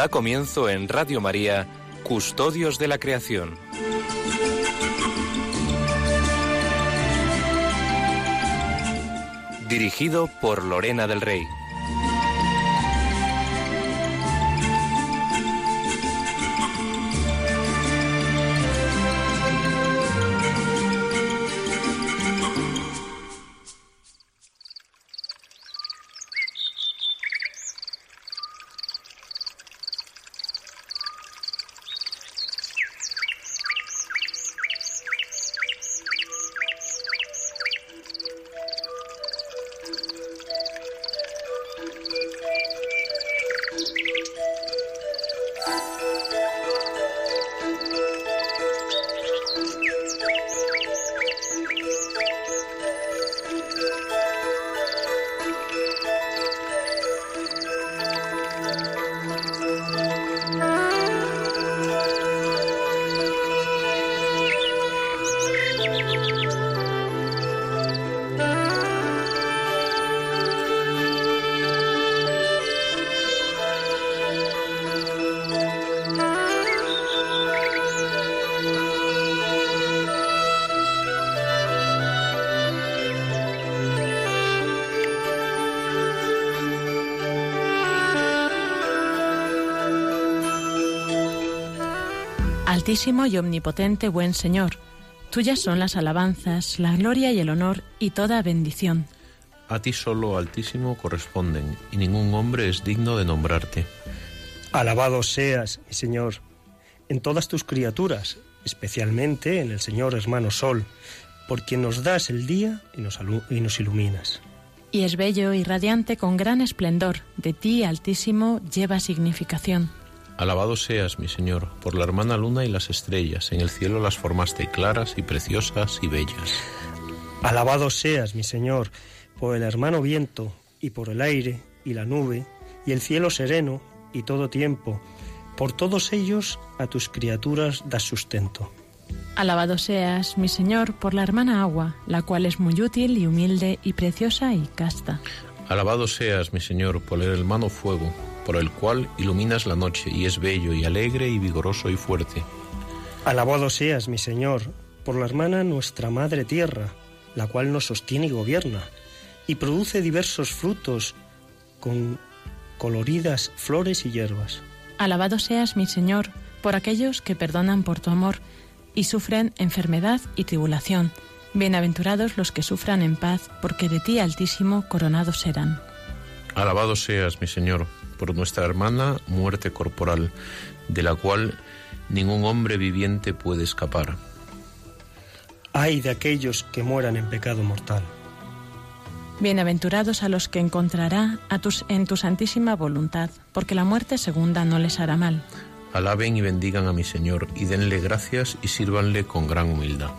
Da comienzo en Radio María, Custodios de la Creación. Dirigido por Lorena del Rey. Altísimo y omnipotente buen Señor, tuyas son las alabanzas, la gloria y el honor y toda bendición. A ti solo, Altísimo, corresponden, y ningún hombre es digno de nombrarte. Alabado seas, mi Señor, en todas tus criaturas, especialmente en el Señor hermano Sol, por quien nos das el día y nos, y nos iluminas. Y es bello y radiante con gran esplendor, de ti, Altísimo, lleva significación. Alabado seas, mi Señor, por la hermana luna y las estrellas, en el cielo las formaste claras y preciosas y bellas. Alabado seas, mi Señor, por el hermano viento, y por el aire, y la nube, y el cielo sereno, y todo tiempo, por todos ellos a tus criaturas das sustento. Alabado seas, mi Señor, por la hermana agua, la cual es muy útil y humilde y preciosa y casta. Alabado seas, mi Señor, por el hermano fuego, por el cual iluminas la noche y es bello y alegre y vigoroso y fuerte. Alabado seas, mi Señor, por la hermana nuestra Madre Tierra, la cual nos sostiene y gobierna, y produce diversos frutos con coloridas flores y hierbas. Alabado seas, mi Señor, por aquellos que perdonan por tu amor y sufren enfermedad y tribulación. Bienaventurados los que sufran en paz, porque de ti, Altísimo, coronados serán. Alabado seas, mi Señor, por nuestra hermana muerte corporal, de la cual ningún hombre viviente puede escapar. Ay de aquellos que mueran en pecado mortal. Bienaventurados a los que encontrará a tus, en tu santísima voluntad, porque la muerte segunda no les hará mal. Alaben y bendigan a mi Señor, y denle gracias y sírvanle con gran humildad.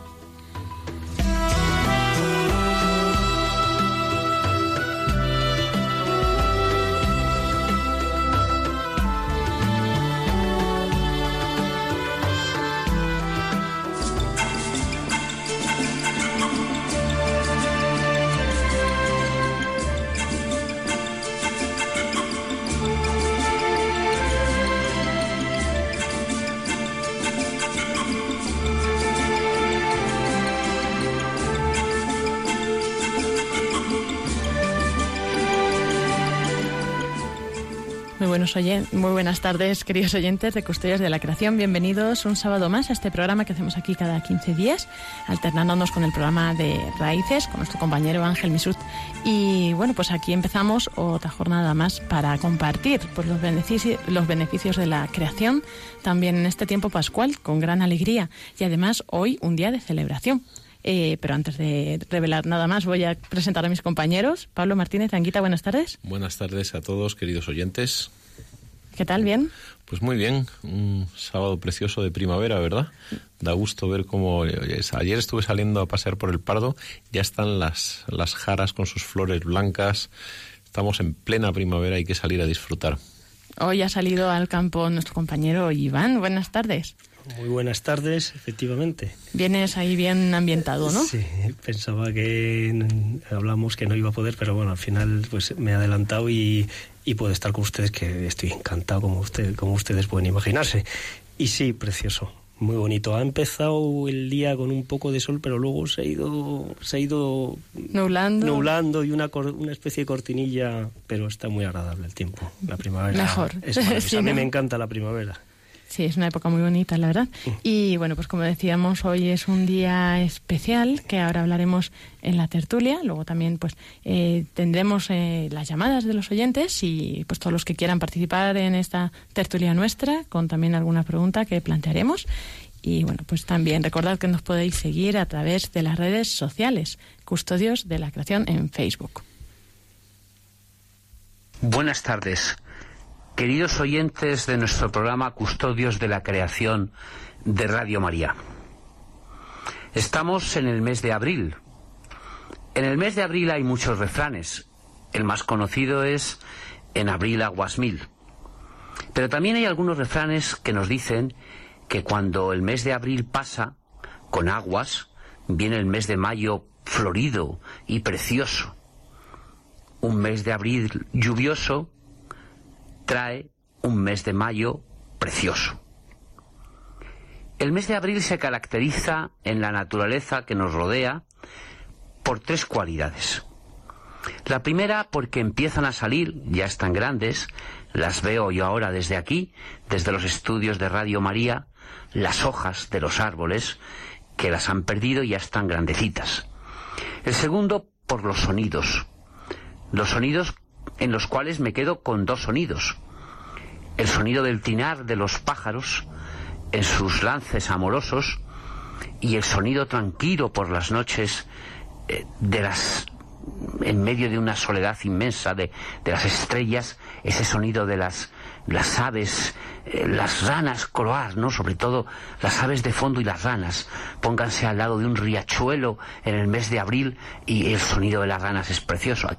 Muy buenas tardes, queridos oyentes de Custodias de la Creación. Bienvenidos un sábado más a este programa que hacemos aquí cada 15 días, alternándonos con el programa de Raíces, con nuestro compañero Ángel Misut. Y bueno, pues aquí empezamos otra jornada más para compartir pues, los, beneficios, los beneficios de la creación, también en este tiempo pascual, con gran alegría. Y además hoy un día de celebración. Eh, pero antes de revelar nada más, voy a presentar a mis compañeros. Pablo Martínez, Anguita, buenas tardes. Buenas tardes a todos, queridos oyentes. ¿Qué tal? ¿Bien? Pues muy bien, un sábado precioso de primavera, ¿verdad? Da gusto ver cómo... Ayer estuve saliendo a pasear por el Pardo, ya están las, las jaras con sus flores blancas, estamos en plena primavera, hay que salir a disfrutar. Hoy ha salido al campo nuestro compañero Iván, buenas tardes. Muy buenas tardes, efectivamente. Vienes ahí bien ambientado, ¿no? Sí, pensaba que hablamos que no iba a poder, pero bueno, al final pues me he adelantado y, y puedo estar con ustedes, que estoy encantado como, usted, como ustedes pueden imaginarse. Y sí, precioso, muy bonito. Ha empezado el día con un poco de sol, pero luego se ha ido, se ha ido nublando, nublando y una, una especie de cortinilla, pero está muy agradable el tiempo. La primavera Mejor. Es a mí me encanta la primavera. Sí, es una época muy bonita, la verdad. Mm. Y bueno, pues como decíamos, hoy es un día especial que ahora hablaremos en la tertulia. Luego también pues eh, tendremos eh, las llamadas de los oyentes y pues todos los que quieran participar en esta tertulia nuestra con también alguna pregunta que plantearemos. Y bueno, pues también recordad que nos podéis seguir a través de las redes sociales, Custodios de la Creación en Facebook. Buenas tardes. Queridos oyentes de nuestro programa Custodios de la Creación de Radio María. Estamos en el mes de abril. En el mes de abril hay muchos refranes. El más conocido es En abril aguas mil. Pero también hay algunos refranes que nos dicen que cuando el mes de abril pasa con aguas, viene el mes de mayo florido y precioso. Un mes de abril lluvioso trae un mes de mayo precioso. El mes de abril se caracteriza en la naturaleza que nos rodea por tres cualidades. La primera porque empiezan a salir, ya están grandes, las veo yo ahora desde aquí, desde los estudios de Radio María, las hojas de los árboles que las han perdido ya están grandecitas. El segundo por los sonidos. Los sonidos en los cuales me quedo con dos sonidos. El sonido del tinar de los pájaros en sus lances amorosos y el sonido tranquilo por las noches eh, de las en medio de una soledad inmensa de, las estrellas, ese sonido de las, las aves, eh, las ranas croar, ¿no? Sobre todo las aves de fondo y las ranas. Pónganse al lado de un riachuelo en el mes de abril y el sonido de las ranas es precioso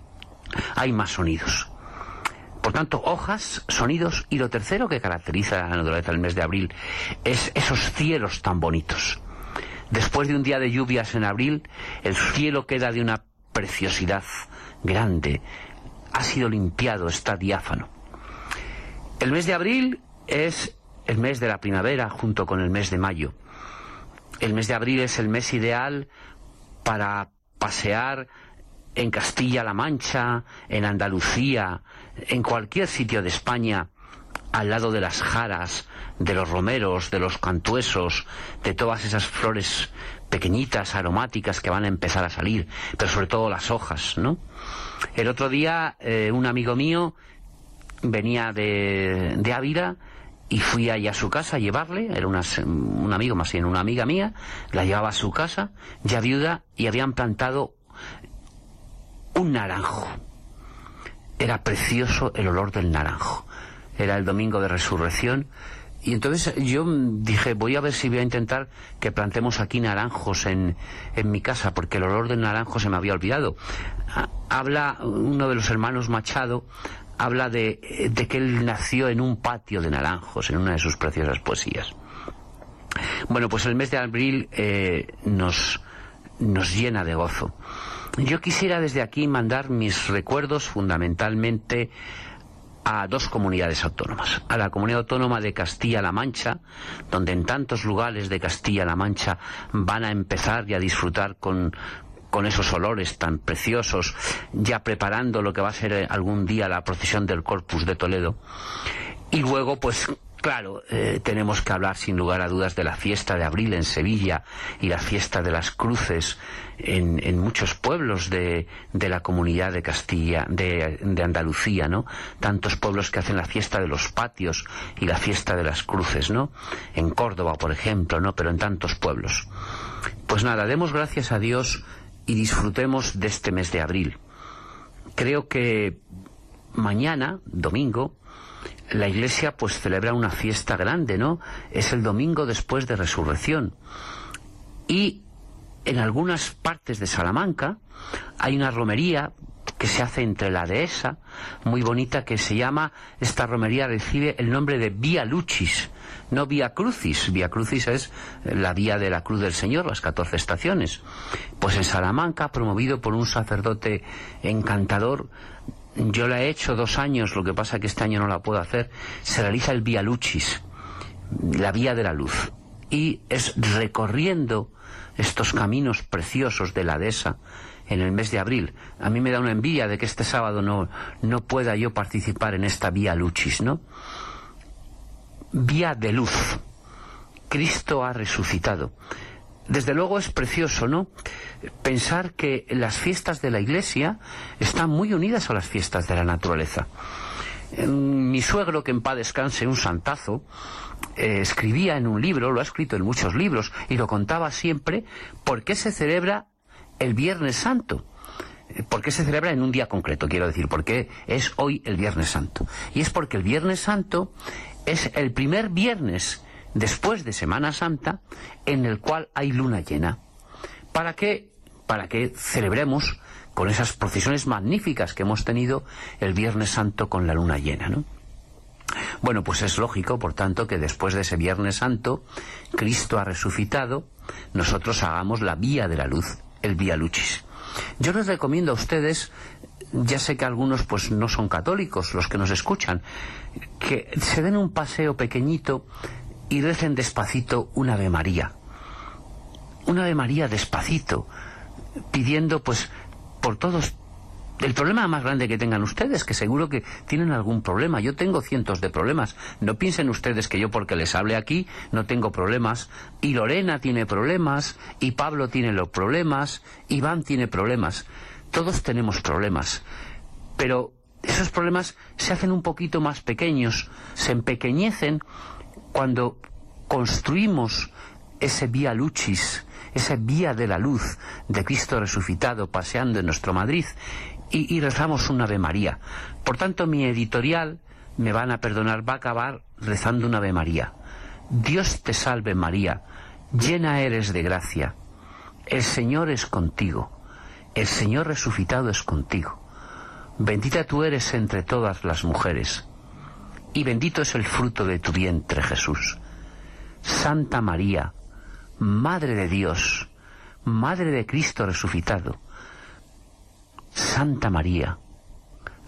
hay más sonidos. Por tanto, hojas, sonidos y lo tercero que caracteriza a la naturaleza del mes de abril es esos cielos tan bonitos. Después de un día de lluvias en abril, el cielo queda de una preciosidad grande. Ha sido limpiado, está diáfano. El mes de abril es el mes de la primavera junto con el mes de mayo. El mes de abril es el mes ideal para pasear en Castilla-La Mancha, en Andalucía, en cualquier sitio de España, al lado de las jaras, de los romeros, de los cantuesos, de todas esas flores pequeñitas, aromáticas que van a empezar a salir, pero sobre todo las hojas, ¿no? El otro día eh, un amigo mío venía de, de Ávila y fui allá a su casa a llevarle, era un amigo más bien una amiga mía, la llevaba a su casa, ya viuda, y habían plantado un naranjo. Era precioso el olor del naranjo. Era el domingo de resurrección. Y entonces yo dije, voy a ver si voy a intentar que plantemos aquí naranjos en, en mi casa, porque el olor del naranjo se me había olvidado. Habla uno de los hermanos Machado, habla de, de que él nació en un patio de naranjos, en una de sus preciosas poesías. Bueno, pues el mes de abril eh, nos, nos llena de gozo. Yo quisiera desde aquí mandar mis recuerdos fundamentalmente a dos comunidades autónomas. A la comunidad autónoma de Castilla-La Mancha, donde en tantos lugares de Castilla-La Mancha van a empezar y a disfrutar con, con esos olores tan preciosos, ya preparando lo que va a ser algún día la procesión del Corpus de Toledo. Y luego, pues, Claro, eh, tenemos que hablar sin lugar a dudas de la fiesta de abril en Sevilla y la fiesta de las cruces en, muchos pueblos de, la comunidad de Castilla, de, de, Andalucía, ¿no? Tantos pueblos que hacen la fiesta de los patios y la fiesta de las cruces, ¿no? En Córdoba, por ejemplo, ¿no? Pero en tantos pueblos. Pues nada, demos gracias a Dios y disfrutemos de este mes de abril. Creo que mañana, domingo, la iglesia pues celebra una fiesta grande, ¿no? Es el domingo después de resurrección. Y en algunas partes de Salamanca hay una romería que se hace entre la dehesa, muy bonita, que se llama, esta romería recibe el nombre de Vía Lucis, no Vía Crucis. Vía Crucis es la vía de la Cruz del Señor, las 14 estaciones. Pues en Salamanca, promovido por un sacerdote encantador, yo la he hecho dos años, lo que pasa que este año no la puedo hacer, se realiza el Vía Lucis, la vía de la luz. Y es recorriendo estos caminos preciosos de la dehesa, en el mes de abril. A mí me da una envidia de que este sábado no, no pueda yo participar en esta vía luchis, ¿no? Vía de luz. Cristo ha resucitado. Desde luego es precioso, ¿no? Pensar que las fiestas de la Iglesia están muy unidas a las fiestas de la naturaleza. Mi suegro, que en paz descanse, un santazo, eh, escribía en un libro, lo ha escrito en muchos libros, y lo contaba siempre, por qué se celebra el Viernes Santo. Eh, ¿Por qué se celebra en un día concreto? Quiero decir, porque es hoy el Viernes Santo. Y es porque el Viernes Santo es el primer viernes después de Semana Santa en el cual hay luna llena. ¿Para qué? Para que celebremos con esas procesiones magníficas que hemos tenido el Viernes Santo con la luna llena, ¿no? Bueno, pues es lógico, por tanto, que después de ese Viernes Santo, Cristo ha resucitado, nosotros hagamos la vía de la luz el Vía Lucis. Yo les recomiendo a ustedes, ya sé que algunos pues no son católicos los que nos escuchan, que se den un paseo pequeñito y recen despacito una Ave María. Una Ave María despacito, pidiendo pues por todos el problema más grande que tengan ustedes, que seguro que tienen algún problema. Yo tengo cientos de problemas. No piensen ustedes que yo porque les hable aquí no tengo problemas. Y Lorena tiene problemas, y Pablo tiene los problemas, Iván tiene problemas. Todos tenemos problemas. Pero esos problemas se hacen un poquito más pequeños, se empequeñecen cuando construimos ese vía luchis, esa vía de la luz de Cristo resucitado paseando en nuestro Madrid y, rezamos un Ave María. Por tanto, mi editorial, me van a perdonar, va a acabar rezando un Ave María. Dios te salve María, llena eres de gracia. El Señor es contigo. El Señor resucitado es contigo. Bendita tú eres entre todas las mujeres. Y bendito es el fruto de tu vientre, Jesús. Santa María, Madre de Dios, Madre de Cristo resucitado, Santa María,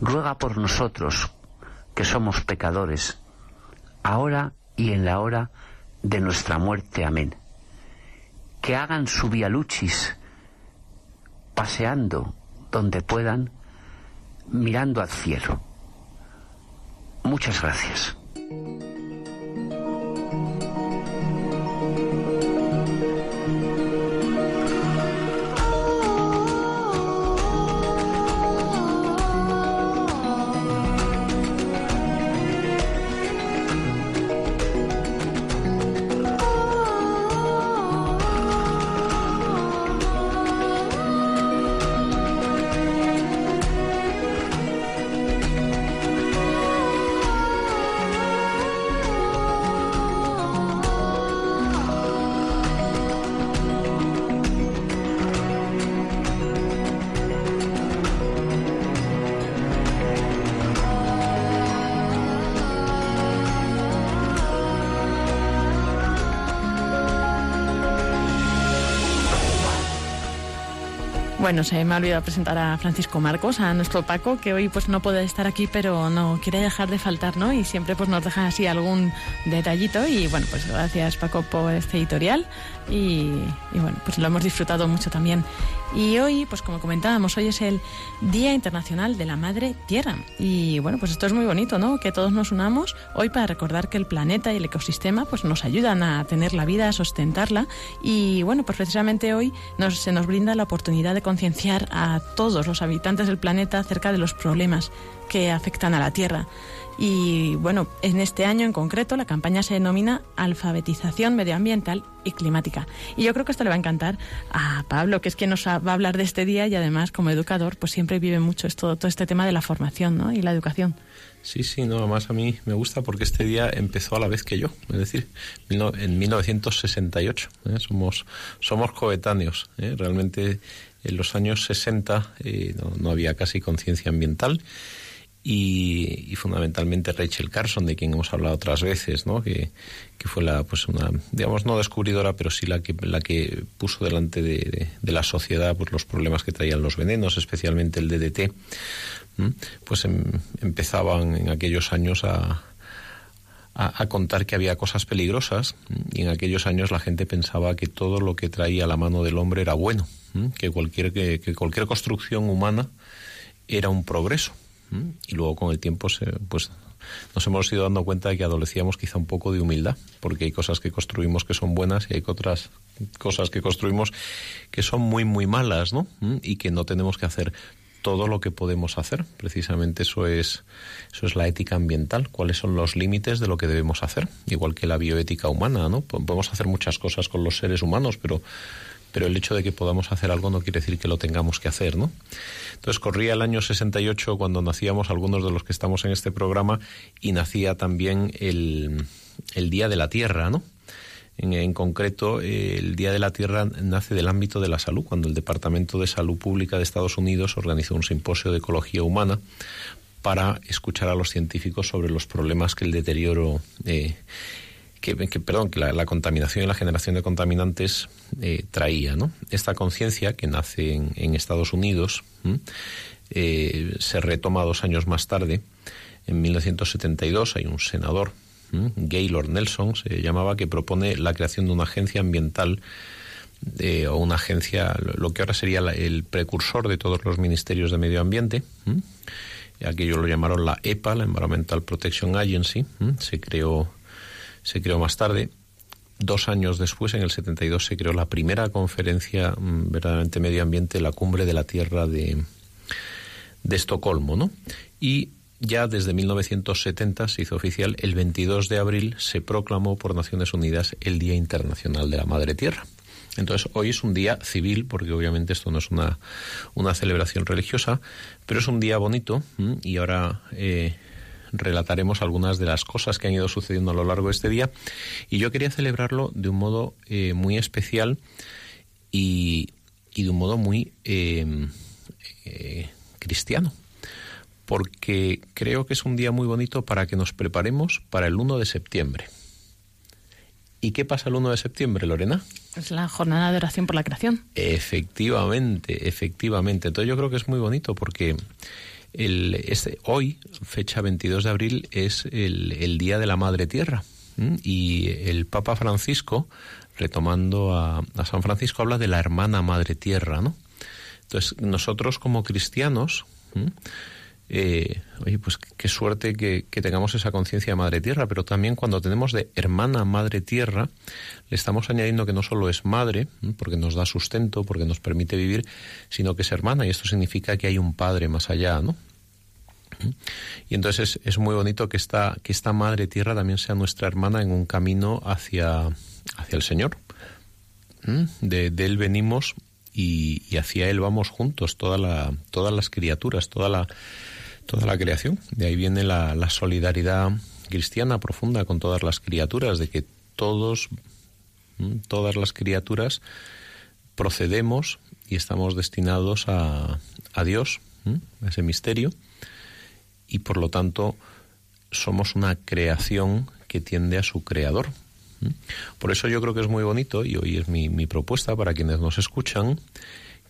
ruega por nosotros que somos pecadores, ahora y en la hora de nuestra muerte. Amén. Que hagan su vialuchis paseando donde puedan, mirando al cielo. Muchas gracias. Bueno, se me ha olvidado presentar a Francisco Marcos, a nuestro Paco, que hoy pues no puede estar aquí, pero no quiere dejar de faltar, ¿no? Y siempre pues nos deja así algún detallito y bueno, pues gracias Paco por este editorial y, y bueno, pues lo hemos disfrutado mucho también. Y hoy, pues como comentábamos, hoy es el Día Internacional de la Madre Tierra. Y bueno, pues esto es muy bonito, ¿no? Que todos nos unamos hoy para recordar que el planeta y el ecosistema pues nos ayudan a tener la vida, a sustentarla. Y bueno, pues precisamente hoy nos, se nos brinda la oportunidad de concienciar a todos los habitantes del planeta acerca de los problemas que afectan a la Tierra. Y bueno, en este año en concreto la campaña se denomina Alfabetización Medioambiental y Climática. Y yo creo que esto le va a encantar a Pablo, que es quien nos va a hablar de este día y además como educador pues siempre vive mucho esto, todo este tema de la formación ¿no? y la educación. Sí, sí, no, además a mí me gusta porque este día empezó a la vez que yo, es decir, en 1968. ¿eh? Somos, somos coetáneos. ¿eh? Realmente En los años 60 no, había casi conciencia ambiental y, fundamentalmente Rachel Carson, de quien hemos hablado otras veces, ¿no? que, fue la, pues una, digamos, no descubridora, pero sí la que, la que puso delante de, la sociedad pues, los problemas que traían los venenos, especialmente el DDT, pues em, empezaban en aquellos años a, a, contar que había cosas peligrosas y en aquellos años la gente pensaba que todo lo que traía la mano del hombre era bueno, que cualquier, que, que cualquier construcción humana era un progreso. Y luego con el tiempo se, pues nos hemos ido dando cuenta de que adolecíamos quizá un poco de humildad, porque hay cosas que construimos que son buenas y hay otras cosas que construimos que son muy, muy malas, ¿no? Y que no tenemos que hacer todo lo que podemos hacer. Precisamente eso es, eso es la ética ambiental. ¿Cuáles son los límites de lo que debemos hacer? Igual que la bioética humana, ¿no? Podemos hacer muchas cosas con los seres humanos, pero pero el hecho de que podamos hacer algo no quiere decir que lo tengamos que hacer, ¿no? Entonces corría el año 68 cuando nacíamos algunos de los que estamos en este programa y nacía también el, el Día de la Tierra, ¿no? En, concreto, el Día de la Tierra nace del ámbito de la salud, cuando el Departamento de Salud Pública de Estados Unidos organizó un simposio de ecología humana para escuchar a los científicos sobre los problemas que el deterioro eh, que, perdón, que la, contaminación y la generación de contaminantes eh, traía. ¿no? Esta conciencia que nace en, Estados Unidos eh, se retoma dos años más tarde. En 1972 hay un senador, Gaylord Nelson, se llamaba, que propone la creación de una agencia ambiental o una agencia, lo que ahora sería el precursor de todos los ministerios de medio ambiente. Aquello lo llamaron la EPA, la Environmental Protection Agency. Se creó se creó más tarde. Dos años después, en el 72, se creó la primera conferencia mm, verdaderamente medio ambiente, la Cumbre de la Tierra de, de Estocolmo, ¿no? Y ya desde 1970 se hizo oficial, el 22 de abril se proclamó por Naciones Unidas el Día Internacional de la Madre Tierra. Entonces, hoy es un día civil, porque obviamente esto no es una, una celebración religiosa, pero es un día bonito y ahora eh, relataremos algunas de las cosas que han ido sucediendo a lo largo de este día. Y yo quería celebrarlo de un modo eh, muy especial y, de un modo muy em, eh, cristiano. Porque creo que es un día muy bonito para que nos preparemos para el 1 de septiembre. ¿Y qué pasa el 1 de septiembre, Lorena? Es la jornada de oración por la creación. Efectivamente, efectivamente. Entonces yo creo que es muy bonito porque el, este, hoy, fecha 22 de abril, es el, Día de la Madre Tierra. Y el Papa Francisco, retomando a, San Francisco, habla de la hermana Madre Tierra, ¿no? Entonces, nosotros como cristianos, eh, oye, pues qué suerte que, tengamos esa conciencia de Madre Tierra, pero también cuando tenemos de hermana Madre Tierra, le estamos añadiendo que no solo es madre, porque nos da sustento, porque nos permite vivir, sino que es hermana, y esto significa que hay un Padre más allá, ¿no? Y entonces es, muy bonito que esta, que esta Madre Tierra también sea nuestra hermana en un camino hacia, hacia el Señor. De, Él venimos y, y, hacia Él vamos juntos, toda la, todas las criaturas, toda la, toda la creación. De ahí viene la, solidaridad cristiana profunda con todas las criaturas, de que todos, todas las criaturas procedemos y estamos destinados a, a Dios, a ese misterio, y por lo tanto somos una creación que tiende a su creador. Por eso yo creo que es muy bonito, y hoy es mi, mi propuesta para quienes nos escuchan,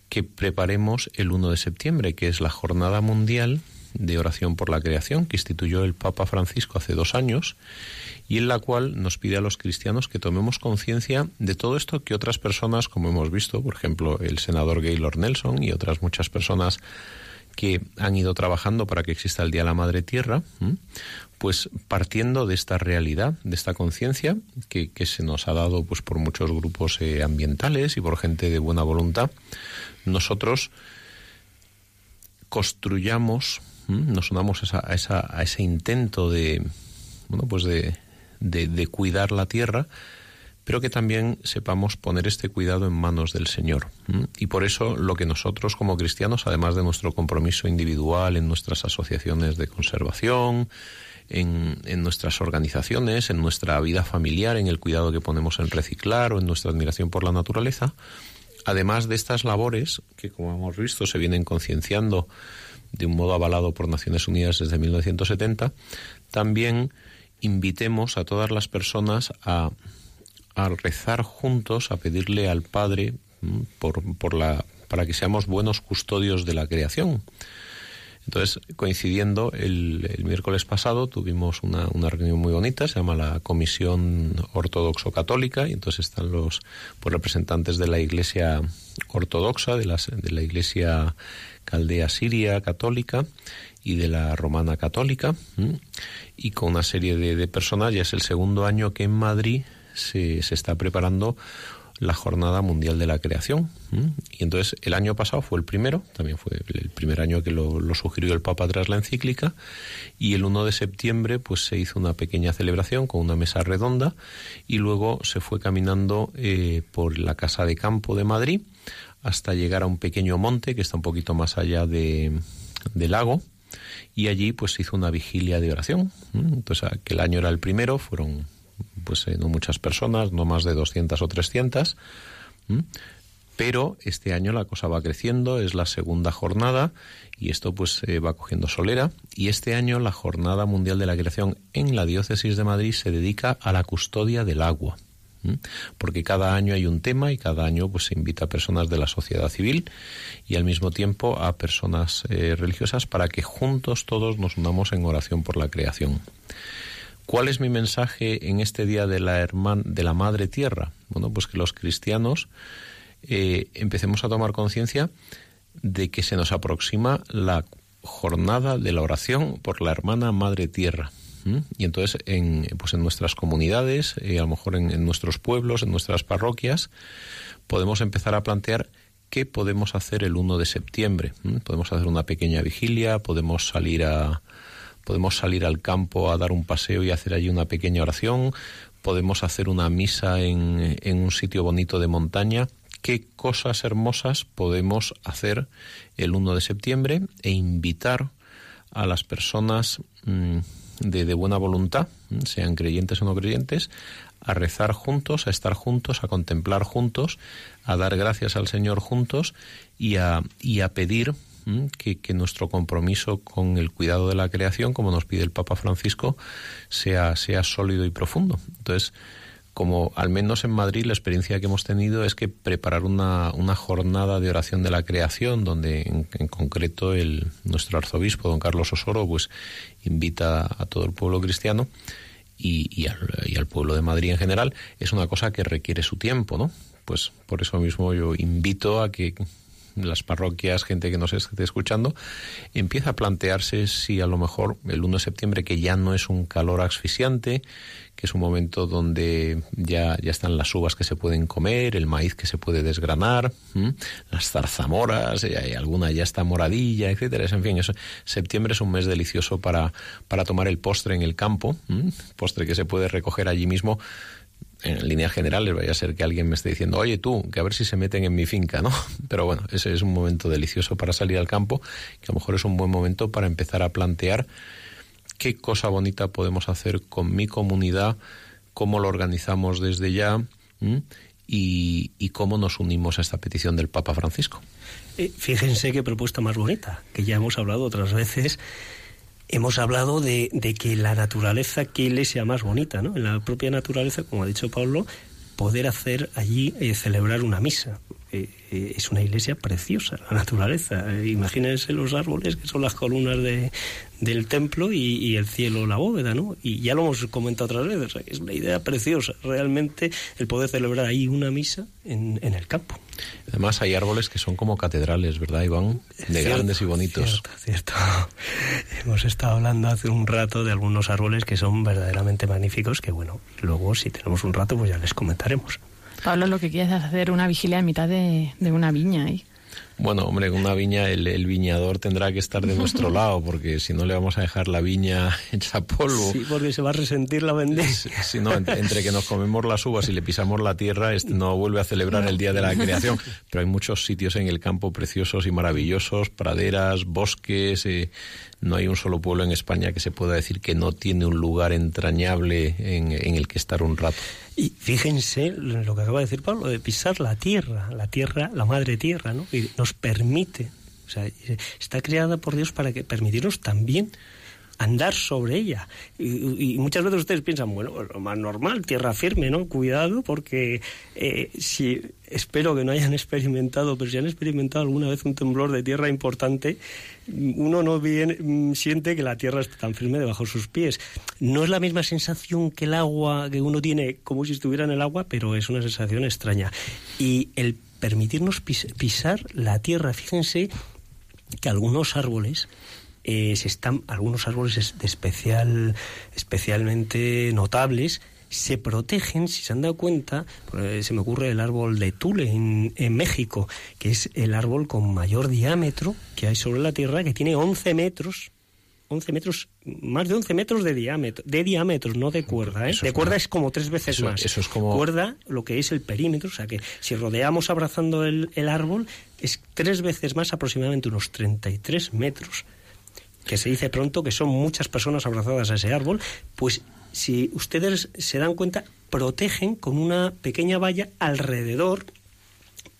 que preparemos el 1 de septiembre, que es la Jornada Mundial de oración por la creación que instituyó el Papa Francisco hace dos años y en la cual nos pide a los cristianos que tomemos conciencia de todo esto que otras personas, como hemos visto, por ejemplo, el senador Gaylord Nelson y otras muchas personas que han ido trabajando para que exista el Día de la Madre Tierra, pues partiendo de esta realidad, de esta conciencia que, se nos ha dado pues por muchos grupos eh, ambientales y por gente de buena voluntad, nosotros construyamos nos unamos a, esa, a, ese intento de, bueno, pues de, de, cuidar la tierra, pero que también sepamos poner este cuidado en manos del Señor. Y por eso lo que nosotros como cristianos, además de nuestro compromiso individual en nuestras asociaciones de conservación, en, nuestras organizaciones, en nuestra vida familiar, en el cuidado que ponemos en reciclar o en nuestra admiración por la naturaleza, además de estas labores, que como hemos visto se vienen concienciando de un modo avalado por Naciones Unidas desde 1970, también invitemos a todas las personas a, rezar juntos, a pedirle al Padre por, por la, para que seamos buenos custodios de la creación. Entonces, coincidiendo, el, el miércoles pasado tuvimos una, una, reunión muy bonita, se llama la Comisión Ortodoxo Católica, y entonces están los pues, representantes de la Iglesia Ortodoxa, de, las, de la Iglesia Caldea Siria Católica y de la Romana Católica, y con una serie de, de, personas, ya es el segundo año que en Madrid se, se está preparando la Jornada Mundial de la Creación. Y entonces el año pasado fue el primero, también fue el primer año que lo, sugirió el Papa tras la encíclica, y el 1 de septiembre pues se hizo una pequeña celebración con una mesa redonda y luego se fue caminando eh, por la Casa de Campo de Madrid hasta llegar a un pequeño monte que está un poquito más allá de, del lago y allí pues se hizo una vigilia de oración. Entonces aquel año era el primero, fueron pues eh, no muchas personas, no más de 200 o 300, pero este año la cosa va creciendo, es la segunda jornada y esto pues eh, va cogiendo solera. Y este año la Jornada Mundial de la Creación en la Diócesis de Madrid se dedica a la custodia del agua porque cada año hay un tema y cada año pues se invita a personas de la sociedad civil y al mismo tiempo a personas eh, religiosas para que juntos todos nos unamos en oración por la creación. ¿Cuál es mi mensaje en este día de la, herman, de la Madre Tierra? Bueno, pues que los cristianos eh, empecemos a tomar conciencia de que se nos aproxima la jornada de la oración por la hermana Madre Tierra. Y entonces, en, pues en nuestras comunidades, eh, a lo mejor en, nuestros pueblos, en nuestras parroquias, podemos empezar a plantear qué podemos hacer el 1 de septiembre. Podemos hacer una pequeña vigilia, podemos salir a, podemos salir al campo a dar un paseo y hacer allí una pequeña oración, podemos hacer una misa en, en un sitio bonito de montaña. ¿Qué cosas hermosas podemos hacer el 1 de septiembre e invitar a las personas mmm, de, de, buena voluntad, sean creyentes o no creyentes, a rezar juntos, a estar juntos, a contemplar juntos, a dar gracias al Señor juntos y a, y a pedir que, nuestro compromiso con el cuidado de la creación, como nos pide el Papa Francisco, sea, sea sólido y profundo. Entonces, como al menos en Madrid la experiencia que hemos tenido es que preparar una, jornada de oración de la creación, donde en, concreto el, nuestro arzobispo, don Carlos Osoro, pues invita a todo el pueblo cristiano y, al, y al pueblo de Madrid en general, es una cosa que requiere su tiempo, ¿no? Pues por eso mismo yo invito a que las parroquias, gente que nos esté escuchando, empieza a plantearse si a lo mejor el 1 de septiembre, que ya no es un calor asfixiante, que es un momento donde ya, ya están las uvas que se pueden comer, el maíz que se puede desgranar, las zarzamoras, y alguna ya está moradilla, etcétera. En fin, septiembre es un mes delicioso para, para tomar el postre en el campo, postre que se puede recoger allí mismo en líneas generales vaya a ser que alguien me esté diciendo, oye tú, que a ver si se meten en mi finca, ¿no? Pero bueno, ese es un momento delicioso para salir al campo, que a lo mejor es un buen momento para empezar a plantear qué cosa bonita podemos hacer con mi comunidad, cómo lo organizamos desde ya y, cómo nos unimos a esta petición del Papa Francisco. Eh, fíjense qué propuesta más bonita, que ya hemos hablado otras veces hemos hablado de, de, que la naturaleza, qué iglesia más bonita, ¿no? En la propia naturaleza, como ha dicho Pablo, poder hacer allí eh, celebrar una misa. Eh, eh, es una iglesia preciosa, la naturaleza. Eh, imagínense los árboles que son las columnas de, del templo y, y, el cielo la bóveda, ¿no? Y ya lo hemos comentado otras veces, es una idea preciosa, realmente el poder celebrar ahí una misa en, en el campo. Además hay árboles que son como catedrales, ¿verdad, Iván? De cierto, grandes y bonitos. Cierto, cierto. Hemos estado hablando hace un rato de algunos árboles que son verdaderamente magníficos, que bueno, luego si tenemos un rato pues ya les comentaremos. Pablo lo que quiere es hacer una vigilia en mitad de, de una viña ahí. Bueno, hombre, una viña el, viñador tendrá que estar de nuestro lado, porque si no le vamos a dejar la viña hecha polvo. Sí, porque se va a resentir la vendimia. Si, no, entre, que nos comemos las uvas y le pisamos la tierra, este no vuelve a celebrar el Día de la Creación. Pero hay muchos sitios en el campo preciosos y maravillosos, praderas, bosques, eh, no hay un solo pueblo en España que se pueda decir que no tiene un lugar entrañable en, el que estar un rato. Y fíjense lo que acaba de decir Pablo, de pisar la tierra, la tierra, la madre tierra, ¿no? Y nos permite, o sea, está creada por Dios para que permitirnos también andar sobre ella. Y, muchas veces ustedes piensan, bueno, pues lo más normal, tierra firme, ¿no? Cuidado, porque eh, si espero que no hayan experimentado, pero si han experimentado alguna vez un temblor de tierra importante, uno no viene, mm, siente que la tierra está tan firme debajo de sus pies. No es la misma sensación que el agua, que uno tiene como si estuviera en el agua, pero es una sensación extraña. Y el permitirnos pisar la tierra, fíjense que algunos árboles eh, se están algunos árboles de especial especialmente notables se protegen, si se han dado cuenta, pues, se me ocurre el árbol de Tule en, en, México, que es el árbol con mayor diámetro que hay sobre la Tierra, que tiene 11 metros, 11 metros, más de 11 metros de diámetro, de diámetros, no de cuerda, ¿eh? de cuerda es como tres veces más. Eso es como... Cuerda, lo que es el perímetro, o sea que si rodeamos abrazando el, el árbol, es tres veces más, aproximadamente unos 33 metros que se dice pronto que son muchas personas abrazadas a ese árbol, pues si ustedes se dan cuenta, protegen con una pequeña valla alrededor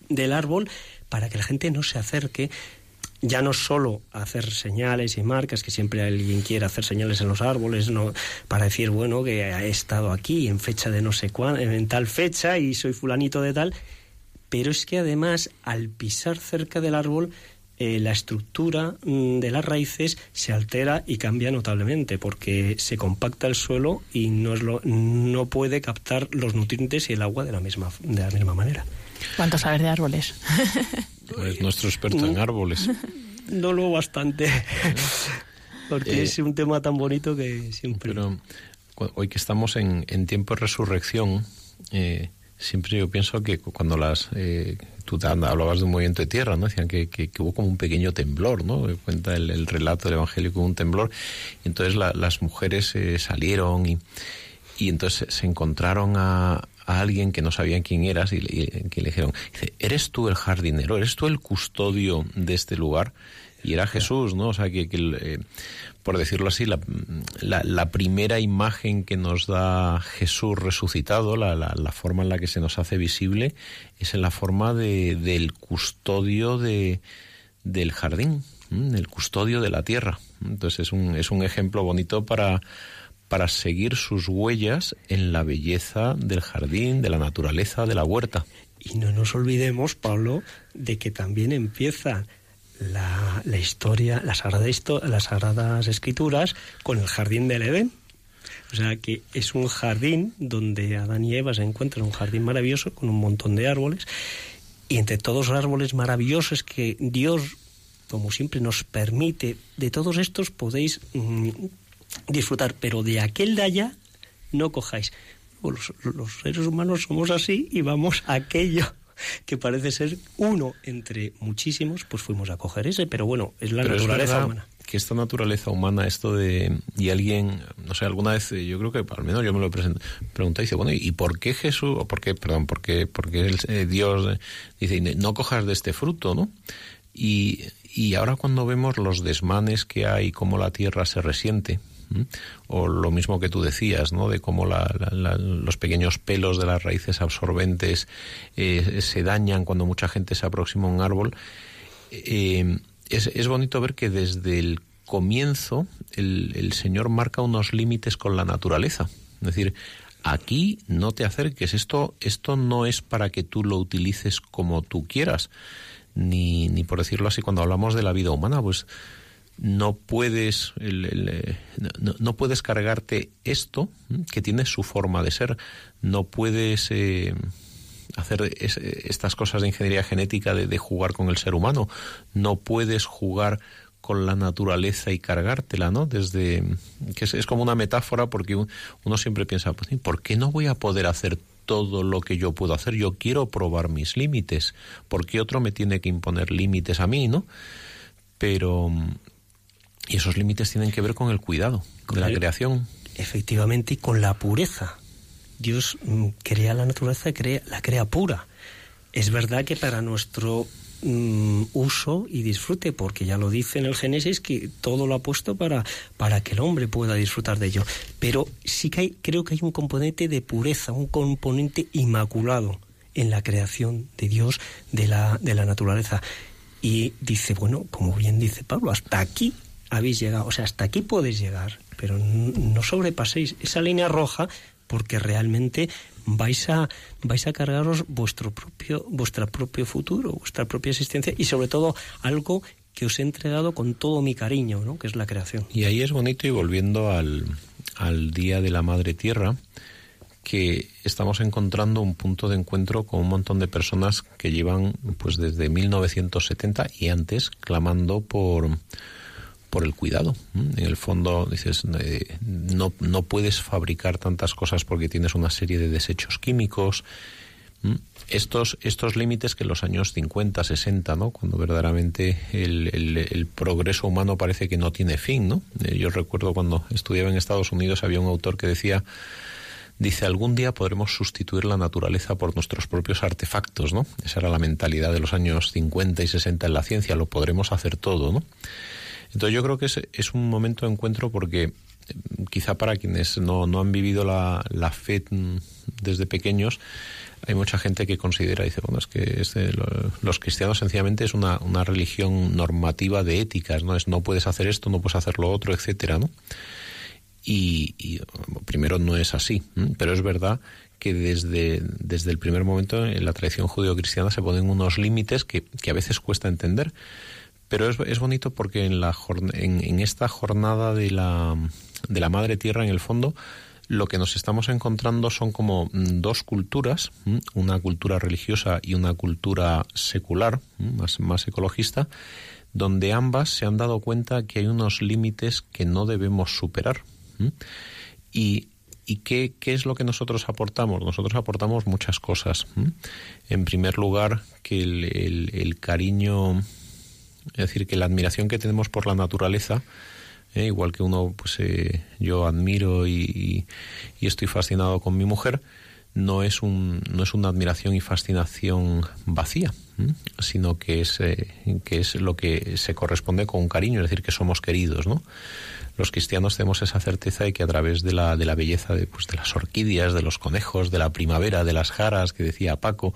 del árbol para que la gente no se acerque ya no solo hacer señales y marcas, que siempre alguien quiere hacer señales en los árboles, no, para decir, bueno, que he estado aquí en fecha de no sé cuándo, en tal fecha y soy fulanito de tal, pero es que además al pisar cerca del árbol eh, la estructura mm, de las raíces se altera y cambia notablemente porque se compacta el suelo y no, lo, no puede captar los nutrientes y el agua de la misma, de la misma manera. ¿Cuánto sabes de árboles? Es nuestro experto en árboles. No lo bastante, porque eh, es un tema tan bonito que siempre... Pero hoy que estamos en, en tiempo de resurrección, eh, siempre yo pienso que cuando las eh, tú hablabas de un movimiento de tierra no decían que, que, hubo como un pequeño temblor no cuenta el, relato del evangelio que hubo un temblor. Y entonces las mujeres eh, salieron y, y entonces se encontraron a, a alguien que no sabían quién eras y, que le dijeron eres tú el jardinero eres tú el custodio de este lugar y era Jesús, ¿no? O sea, que, eh, por decirlo así, la, la, primera imagen que nos da Jesús resucitado, la, la, forma en la que se nos hace visible, es en la forma de, del custodio de, del jardín, el custodio de la tierra. Entonces es un, es un ejemplo bonito para, para seguir sus huellas en la belleza del jardín, de la naturaleza, de la huerta. Y no nos olvidemos, Pablo, de que también empieza la, la historia, las sagradas escrituras con el jardín del Edén. O sea que es un jardín donde Adán y Eva se encuentran, un jardín maravilloso con un montón de árboles. Y entre todos los árboles maravillosos que Dios, como siempre, nos permite, de todos estos podéis mm, disfrutar, pero de aquel de allá no cojáis. Los, los seres humanos somos así y vamos a aquello que parece ser uno entre muchísimos, pues fuimos a coger ese, pero bueno, es la naturaleza humana. Que esta naturaleza humana, esto de. Y alguien, no sé, alguna vez, yo creo que al menos yo me lo pregunté, dice, bueno, ¿y por qué Jesús, o por qué, perdón, por qué, porque el, eh, Dios eh, dice, no cojas de este fruto, ¿no? Y, y ahora cuando vemos los desmanes que hay, cómo la tierra se resiente, o lo mismo que tú decías, ¿no? De cómo los pequeños pelos de las raíces absorbentes eh, se dañan cuando mucha gente se aproxima a un árbol. Eh, es, bonito ver que desde el comienzo el, Señor marca unos límites con la naturaleza. Es decir, aquí no te acerques, esto, esto no es para que tú lo utilices como tú quieras, ni, ni por decirlo así, cuando hablamos de la vida humana, pues no puedes eh, no, puedes cargarte esto que tiene su forma de ser. No puedes eh, hacer estas cosas de ingeniería genética de, jugar con el ser humano. No puedes jugar con la naturaleza y cargártela, ¿no? Desde que es, como una metáfora porque uno siempre piensa, pues, ¿por qué no voy a poder hacer todo lo que yo puedo hacer, yo quiero probar mis límites, porque otro me tiene que imponer límites a mí, ¿no? Pero y esos límites tienen que ver con el cuidado de la creación. Efectivamente, y con la pureza. Dios mm, crea la naturaleza, crea, la crea pura. Es verdad que para nuestro mm, uso y disfrute, porque ya lo dice en el Génesis que todo lo ha puesto para, para que el hombre pueda disfrutar de ello. Pero sí que hay, creo que hay un componente de pureza, un componente inmaculado en la creación de Dios, de la, de la naturaleza. Y dice, bueno, como bien dice Pablo, hasta aquí habéis llegado, o sea, hasta aquí podéis llegar, pero no sobrepaséis esa línea roja porque realmente vais a vais a cargaros vuestro propio vuestro propio futuro, vuestra propia existencia y sobre todo algo que os he entregado con todo mi cariño, ¿no? que es la creación. Y ahí es bonito y volviendo al, al Día de la Madre Tierra, que estamos encontrando un punto de encuentro con un montón de personas que llevan pues desde 1970 y antes clamando por por el cuidado. En el fondo, dices, eh, no, no puedes fabricar tantas cosas porque tienes una serie de desechos químicos. Estos, estos límites que en los años 50, 60, ¿no? cuando verdaderamente el, el, progreso humano parece que no tiene fin. ¿no? Eh, yo recuerdo cuando estudiaba en Estados Unidos había un autor que decía dice algún día podremos sustituir la naturaleza por nuestros propios artefactos, ¿no? Esa era la mentalidad de los años 50 y 60 en la ciencia, lo podremos hacer todo, ¿no? Entonces yo creo que es, es un momento de encuentro porque mm, quizá para quienes no, no han vivido la, la, fe desde pequeños, hay mucha gente que considera, dice, bueno, es que este, los cristianos sencillamente es una, religión normativa de éticas, ¿no? Es no puedes hacer esto, no puedes hacer lo otro, etcétera, ¿no? Y, y primero no es así, pero es verdad que desde, desde el primer momento en la tradición judío-cristiana se ponen unos límites que a veces cuesta entender pero es, es bonito porque en, la, en, en esta jornada de la, de la Madre Tierra, en el fondo, lo que nos estamos encontrando son como mm, dos culturas, mm, una cultura religiosa y una cultura secular, mm, más, más ecologista, donde ambas se han dado cuenta que hay unos límites que no debemos superar. Y, y qué, qué, es lo que nosotros aportamos? Nosotros aportamos muchas cosas. En primer lugar, que el, cariño es decir, que la admiración que tenemos por la naturaleza, eh, igual que uno, pues eh, yo admiro y, estoy fascinado con mi mujer, no es, un, no es una admiración y fascinación vacía, sino que es, eh, que es lo que se corresponde con un cariño, es decir, que somos queridos, ¿no? Los cristianos tenemos esa certeza de que a través de la, de la belleza de, pues, de las orquídeas, de los conejos, de la primavera, de las jaras, que decía Paco,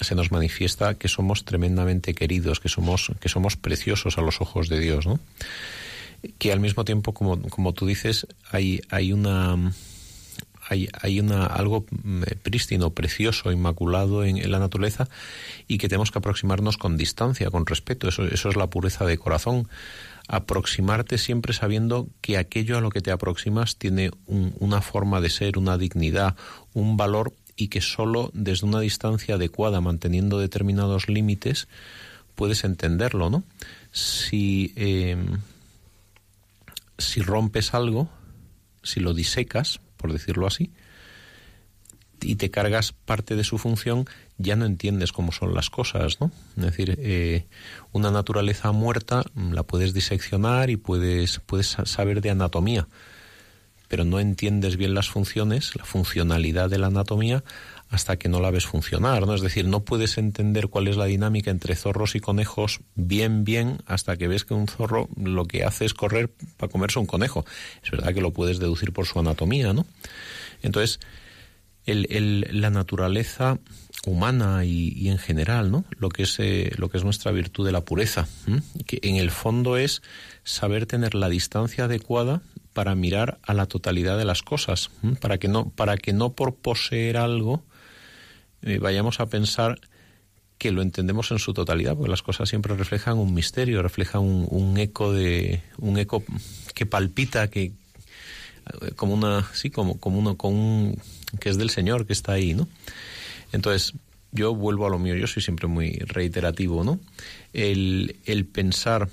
se nos manifiesta que somos tremendamente queridos, que somos, que somos preciosos a los ojos de Dios, ¿no? Que al mismo tiempo, como, como tú dices, hay, hay una hay, hay una, algo mm, prístino, precioso, inmaculado en, la naturaleza y que tenemos que aproximarnos con distancia, con respeto. Eso, eso es la pureza de corazón. Aproximarte siempre sabiendo que aquello a lo que te aproximas tiene una forma de ser, una dignidad, un valor y que solo desde una distancia adecuada, manteniendo determinados límites, puedes entenderlo, ¿no? Si, em, si rompes algo, si lo disecas, por decirlo así, y te cargas parte de su función, ya no entiendes cómo son las cosas, ¿no? Es decir, eh, una naturaleza muerta la puedes diseccionar y puedes, puedes saber de anatomía, pero no entiendes bien las funciones, la funcionalidad de la anatomía, hasta que no la ves funcionar, ¿no? Es decir, no puedes entender cuál es la dinámica entre zorros y conejos bien, bien, hasta que ves que un zorro lo que hace es correr para comerse un conejo. Es verdad que lo puedes deducir por su anatomía, ¿no? Entonces, la naturaleza humana y, en general, ¿no? Lo que es eh, lo que es nuestra virtud de la pureza, que en el fondo es saber tener la distancia adecuada para mirar a la totalidad de las cosas, para que no, para que no por poseer algo eh, vayamos a pensar que lo entendemos en su totalidad, porque las cosas siempre reflejan un misterio, reflejan un, eco de un eco que palpita, que eh, como una, sí, como como uno con un, que es del Señor que está ahí, ¿no? Entonces yo vuelvo a lo mío, yo soy siempre muy reiterativo, ¿no? El, pensar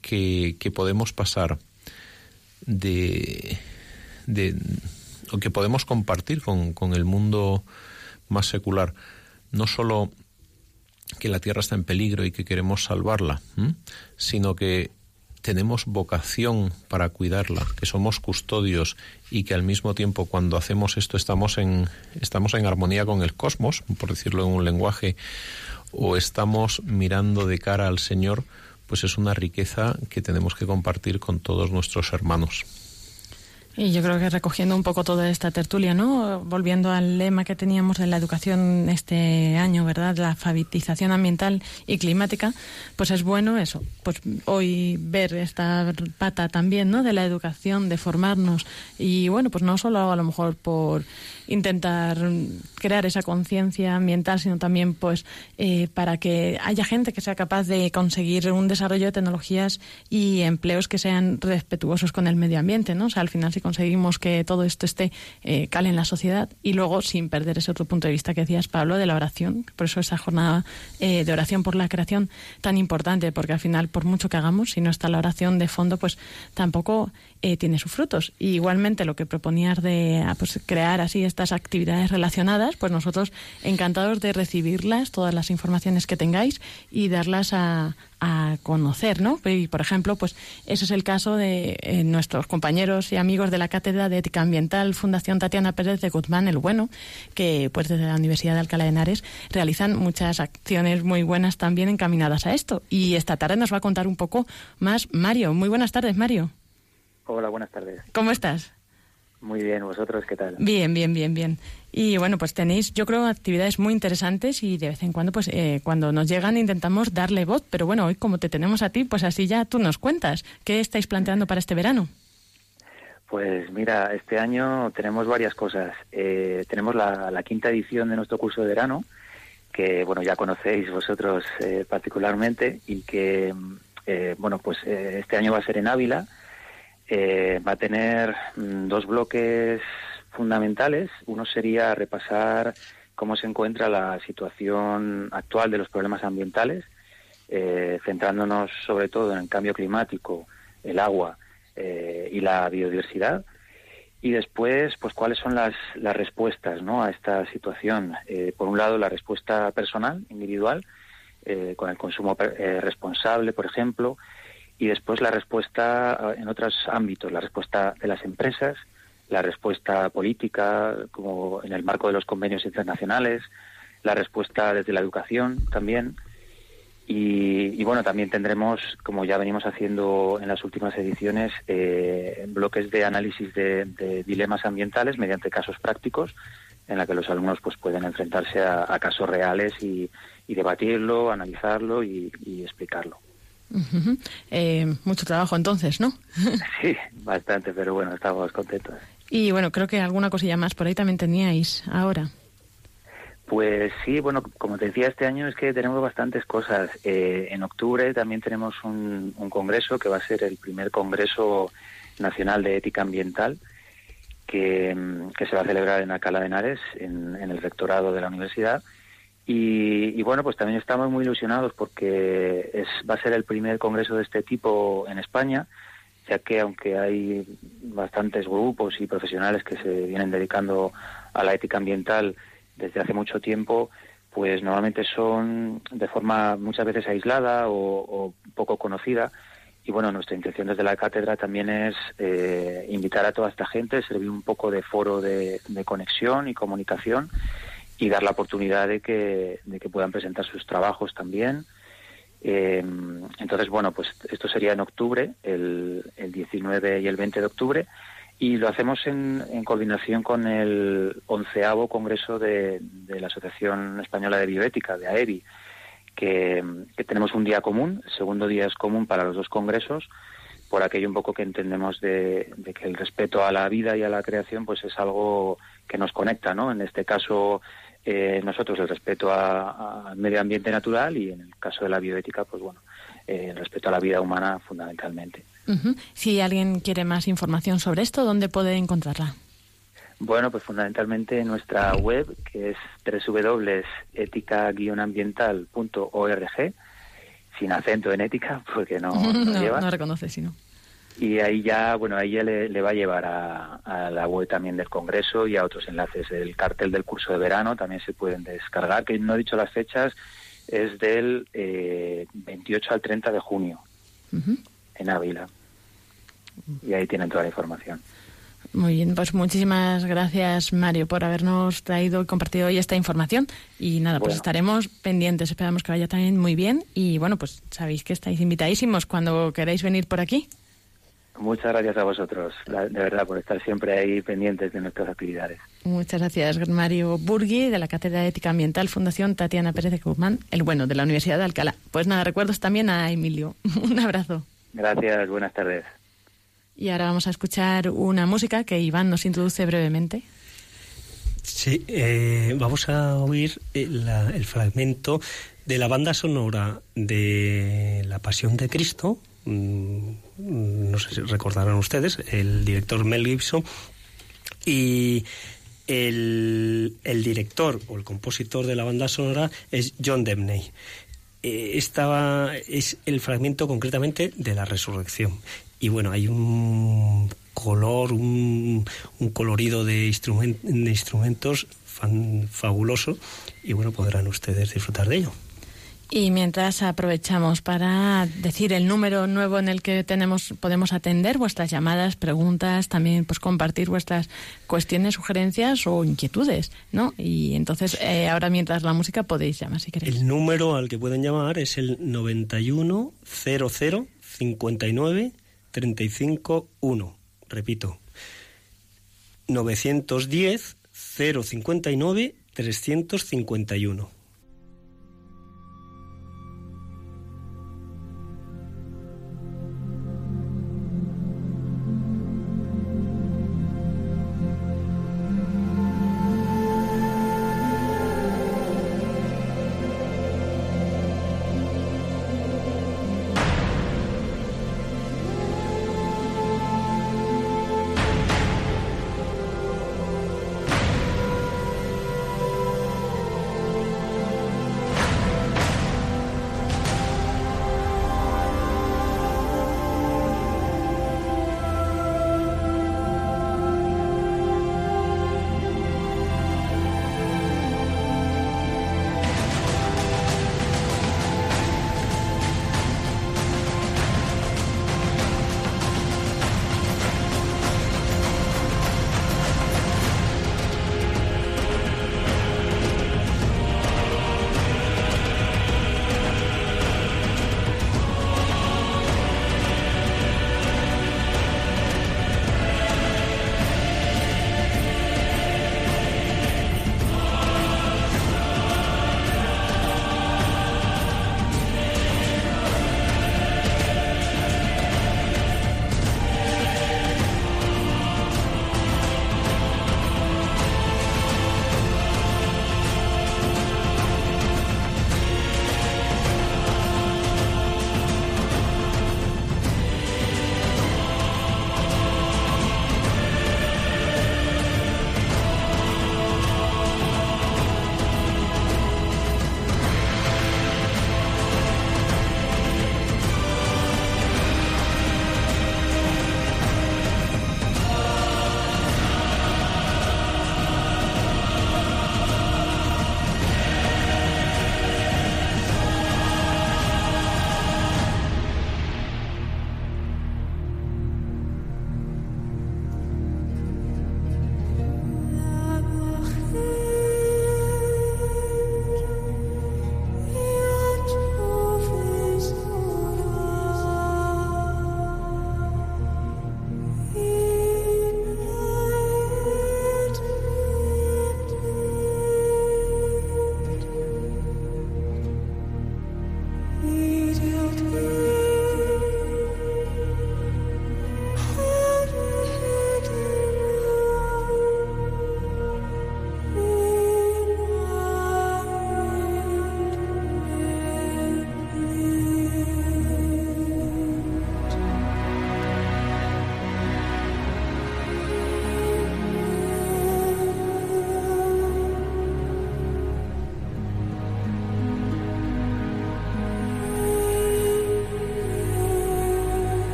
que, podemos pasar de, de que podemos compartir con el mundo más secular. No solo que la Tierra está en peligro y que queremos salvarla, sino que tenemos vocación para cuidarla, que somos custodios y que al mismo tiempo cuando hacemos esto estamos en estamos en armonía con el cosmos, por decirlo en un lenguaje, o estamos mirando de cara al Señor, pues es una riqueza que tenemos que compartir con todos nuestros hermanos. Y yo creo que recogiendo un poco toda esta tertulia, ¿no? Volviendo al lema que teníamos de la educación este año, ¿verdad? La alfabetización ambiental y climática, pues es bueno eso, pues hoy ver esta pata también, ¿no? De la educación, de formarnos y bueno, pues no solo a lo mejor por intentar crear esa conciencia ambiental, sino también pues eh, para que haya gente que sea capaz de conseguir un desarrollo de tecnologías y empleos que sean respetuosos con el medio ambiente, ¿no? Al final conseguimos que todo esto esté eh, cale en la sociedad y luego sin perder ese otro punto de vista que decías Pablo de la oración, por eso esa jornada eh, de oración por la creación tan importante, porque al final por mucho que hagamos, si no está la oración de fondo, pues tampoco eh, tiene sus frutos. Y igualmente lo que proponías de ah, pues, crear así estas actividades relacionadas, pues nosotros encantados de recibirlas, todas las informaciones que tengáis y darlas a, a conocer, ¿no? Y, por ejemplo, pues ese es el caso de eh, nuestros compañeros y amigos de la Cátedra de Ética Ambiental Fundación Tatiana Pérez de Guzmán el Bueno, que pues desde la Universidad de Alcalá de Henares realizan muchas acciones muy buenas también encaminadas a esto. Y esta tarde nos va a contar un poco más Mario. Muy buenas tardes, Mario. Hola, buenas tardes. ¿Cómo estás? Muy bien, ¿vosotros qué tal? Bien, bien, bien, bien. Y bueno, pues tenéis, yo creo, actividades muy interesantes y de vez en cuando, pues eh, cuando nos llegan intentamos darle voz, pero bueno, hoy como te tenemos a ti, pues así ya tú nos cuentas. ¿Qué estáis planteando para este verano? Pues mira, este año tenemos varias cosas. Eh, tenemos la, quinta edición de nuestro curso de verano, que bueno, ya conocéis vosotros eh, particularmente y que, bueno, pues este año va a ser en Ávila eh, va a tener mm, dos bloques fundamentales. Uno sería repasar cómo se encuentra la situación actual de los problemas ambientales, eh, centrándonos sobre todo en el cambio climático, el agua eh, y la biodiversidad. Y después, pues cuáles son las, las respuestas ¿no? a esta situación. por un lado, la respuesta personal, individual, con el consumo responsable, por ejemplo, y después la respuesta en otros ámbitos, la respuesta de las empresas, la respuesta política, como en el marco de los convenios internacionales, la respuesta desde la educación también. Y, bueno, también tendremos, como ya venimos haciendo en las últimas ediciones, eh, bloques de análisis de, dilemas ambientales mediante casos prácticos, en la que los alumnos pues pueden enfrentarse a, casos reales y, debatirlo, analizarlo y explicarlo. Eh, mucho trabajo entonces, ¿no? sí, bastante, pero bueno, estamos contentos. Y bueno, creo que alguna cosilla más por ahí también teníais ahora. Pues sí, bueno, como te decía, este año es que tenemos bastantes cosas. Eh, en octubre también tenemos un, congreso que va a ser el primer congreso nacional de ética ambiental que, se va a celebrar en Alcalá de Henares, en el rectorado de la universidad y, bueno, pues también estamos muy ilusionados porque es, va a ser el primer congreso de este tipo en España, ya que aunque hay bastantes grupos y profesionales que se vienen dedicando a la ética ambiental desde hace mucho tiempo, pues normalmente son de forma muchas veces aislada o, poco conocida. Y bueno, nuestra intención desde la cátedra también es eh, invitar a toda esta gente, servir un poco de foro de conexión y comunicación y dar la oportunidad de que, de que puedan presentar sus trabajos también. Eh, entonces, bueno, pues esto sería en octubre, el, el 19 y el 20 de octubre, y lo hacemos en, en coordinación con el onceavo Congreso de, de, la Asociación Española de Bioética, de AEBI, que, que, tenemos un día común, el segundo día es común para los dos congresos, por aquello un poco que entendemos de, de que el respeto a la vida y a la creación pues es algo que nos conecta, ¿no? En este caso eh, nosotros el respeto al medio ambiente natural y en el caso de la bioética, pues bueno, eh, el respeto a la vida humana fundamentalmente. Si alguien quiere más información sobre esto, ¿dónde puede encontrarla? Bueno, pues fundamentalmente en nuestra web, que es www.ética-ambiental.org, sin acento en ética, porque no, no, lleva. no reconoce, sino. Y ahí ya, bueno, ahí ya le, va a llevar a, la web también del Congreso y a otros enlaces. El cartel del curso de verano también se pueden descargar, que no he dicho las fechas, es del 28 eh, al 30 de junio en Ávila. Y ahí tienen toda la información. Muy bien, pues muchísimas gracias Mario por habernos traído y compartido hoy esta información. Y nada, pues estaremos pendientes, esperamos que vaya también muy bien. Y bueno, pues sabéis que estáis invitadísimos cuando queráis venir por aquí. Muchas gracias a vosotros, de verdad, por estar siempre ahí pendientes de nuestras actividades. Muchas gracias, Mario Burgui, de la Cátedra de Ética Ambiental, Fundación Tatiana Pérez de Guzmán, el bueno, de la Universidad de Alcalá. Pues nada, recuerdos también a Emilio. Un abrazo. Gracias, buenas tardes. Y ahora vamos a escuchar una música que Iván nos introduce brevemente. Sí, eh, vamos a oír el, el fragmento de la banda sonora de La Pasión de Cristo, mm, no sé si recordarán ustedes, el director Mel Gibson y el, director o el compositor de la banda sonora es John Debney. Eh, esta es el fragmento concretamente de la resurrección. Y bueno, hay un color, un, colorido de, instrumentos fabuloso y bueno, podrán ustedes disfrutar de ello. Y mientras aprovechamos para decir el número nuevo en el que tenemos podemos atender vuestras llamadas, preguntas, también pues compartir vuestras cuestiones, sugerencias o inquietudes, ¿no? Y entonces eh, ahora mientras la música podéis llamar si queréis. El número al que pueden llamar es el 91 00 59 35 1. Repito. 910 059 351.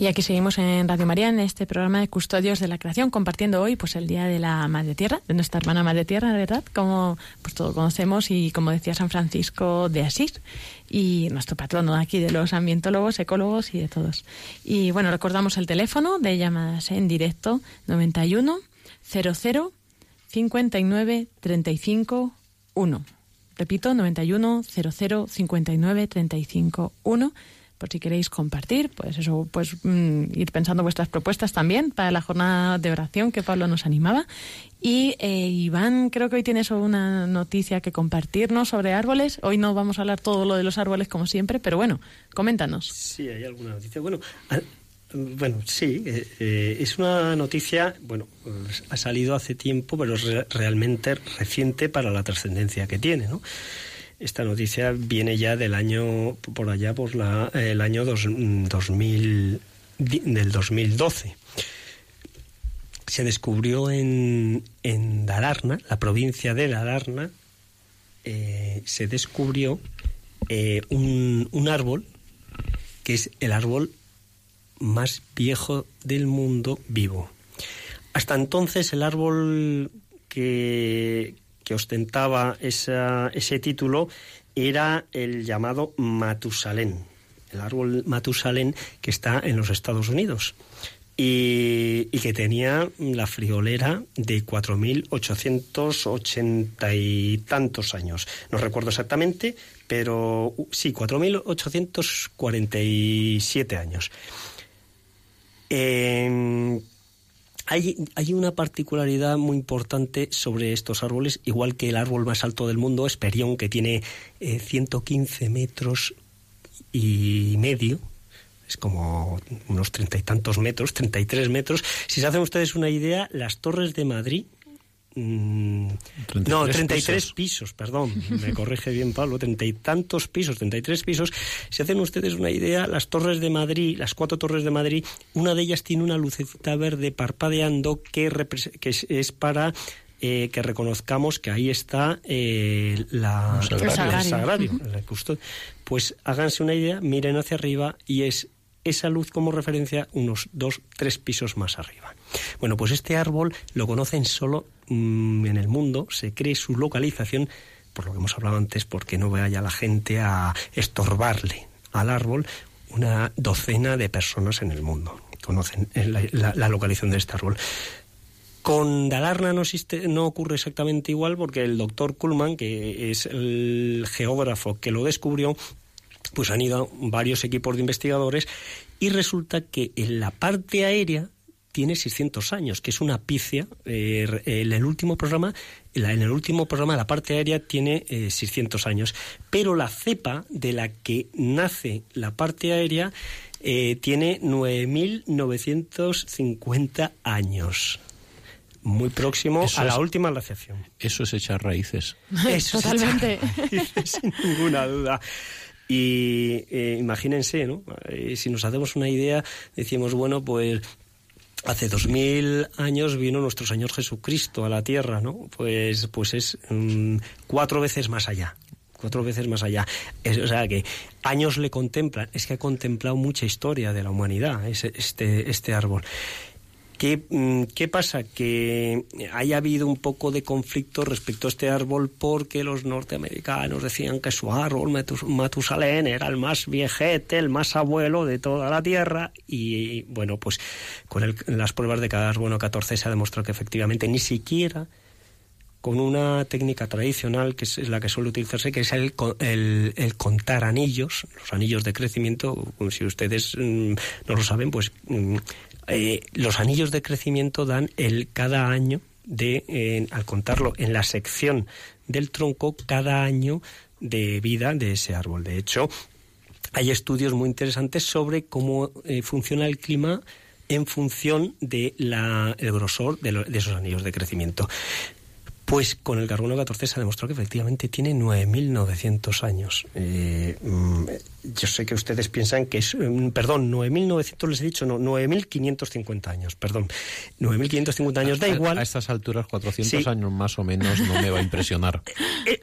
Y aquí seguimos en Radio María en este programa de Custodios de la Creación, compartiendo hoy pues el Día de la Madre Tierra, de nuestra hermana Madre Tierra, ¿verdad? Como pues todos conocemos y como decía San Francisco de Asís y nuestro patrono aquí de los ambientólogos, ecólogos y de todos. Y bueno, recordamos el teléfono de llamadas en directo 91 00 59 35 1. Repito, 91 00 59 35 1 por si queréis compartir, pues eso, pues mm, ir pensando vuestras propuestas también para la jornada de oración que Pablo nos animaba. Y eh, Iván, creo que hoy tienes una noticia que compartirnos sobre árboles. Hoy no vamos a hablar todo lo de los árboles como siempre, pero bueno, coméntanos. Sí, hay alguna noticia. Bueno, bueno, sí, eh, eh, es una noticia, bueno, pues, ha salido hace tiempo, pero es realmente reciente para la trascendencia que tiene, ¿no? Esta noticia viene ya del año, por allá, por el año dos, 2000, del 2012. Se descubrió en, en Dalarna, la provincia de Dalarna, eh, se descubrió eh, un, un árbol que es el árbol más viejo del mundo vivo. Hasta entonces el árbol que, que ostentaba ese título era el llamado Matusalén, el árbol Matusalén que está en los Estados Unidos. Y, que tenía la friolera de 4.880 y tantos años. No recuerdo exactamente, pero sí, 4.847 años. Hay, una particularidad muy importante sobre estos árboles, igual que el árbol más alto del mundo, Esperión, que tiene 115 eh, metros y medio, es como unos treinta y tantos metros, 33 metros. Si se hacen ustedes una idea, las torres de Madrid Mm, no, 33 pisos. perdón, me corrige bien Pablo, treinta y tantos pisos, 33 pisos. Si hacen ustedes una idea, las torres de Madrid, las cuatro torres de Madrid, una de ellas tiene una lucecita verde parpadeando que, que es, para eh, que reconozcamos que ahí está eh, la, el sagrario, Pues háganse una idea, miren hacia arriba y es esa luz como referencia unos dos, tres pisos más arriba. Bueno, pues este árbol lo conocen solo mm, en el mundo, se cree su localización, por lo que hemos hablado antes, porque no vaya la gente a estorbarle al árbol una docena de personas en el mundo. Conocen la, localización de este árbol. Con Dalarna no, existe, no ocurre exactamente igual porque el doctor Kuhlmann, que es el geógrafo que lo descubrió, pues han ido varios equipos de investigadores y resulta que en la parte aérea tiene 600 años, que es una picia. Eh, en el último programa, en el último programa la parte aérea tiene 600 eh, años, pero la cepa de la que nace la parte aérea eh, tiene 9.950 años. Muy próximo a la última glaciación. Eso es echar raíces. Eso Totalmente. sin ninguna duda. Y imagínense, ¿no? si nos hacemos una idea, decimos, bueno, pues hace dos mil años vino nuestro Señor Jesucristo a la tierra, ¿no? Pues, pues es mm, cuatro veces más allá. Cuatro veces más allá. o sea que años le contemplan. Es que ha contemplado mucha historia de la humanidad, este, este árbol. Mm, ¿Qué, pasa? Que haya habido un poco de conflicto respecto a este árbol porque los norteamericanos decían que su árbol, Matusalén, era el más viejete, el más abuelo de toda la Tierra y, bueno, pues con las pruebas de carbono 14 se ha demostrado que efectivamente ni siquiera con una técnica tradicional que es la que suele utilizarse, que es el, el, contar anillos, los anillos de crecimiento, si ustedes mm, no lo saben, pues mm, eh, los anillos de crecimiento dan el cada año de, al contarlo en la sección del tronco, cada año de vida de ese árbol. De hecho, hay estudios muy interesantes sobre cómo eh, funciona el clima en función del grosor de, esos anillos de crecimiento. Pues con el carbono 14 se ha demostrado que efectivamente tiene 9.900 años. Eh, mm, yo sé que ustedes piensan que es, mm, perdón, 9.900 les he dicho, no, 9.550 años, perdón. 9.550 años, da igual. A, estas alturas, 400 años más o menos no me va a impresionar. Eh,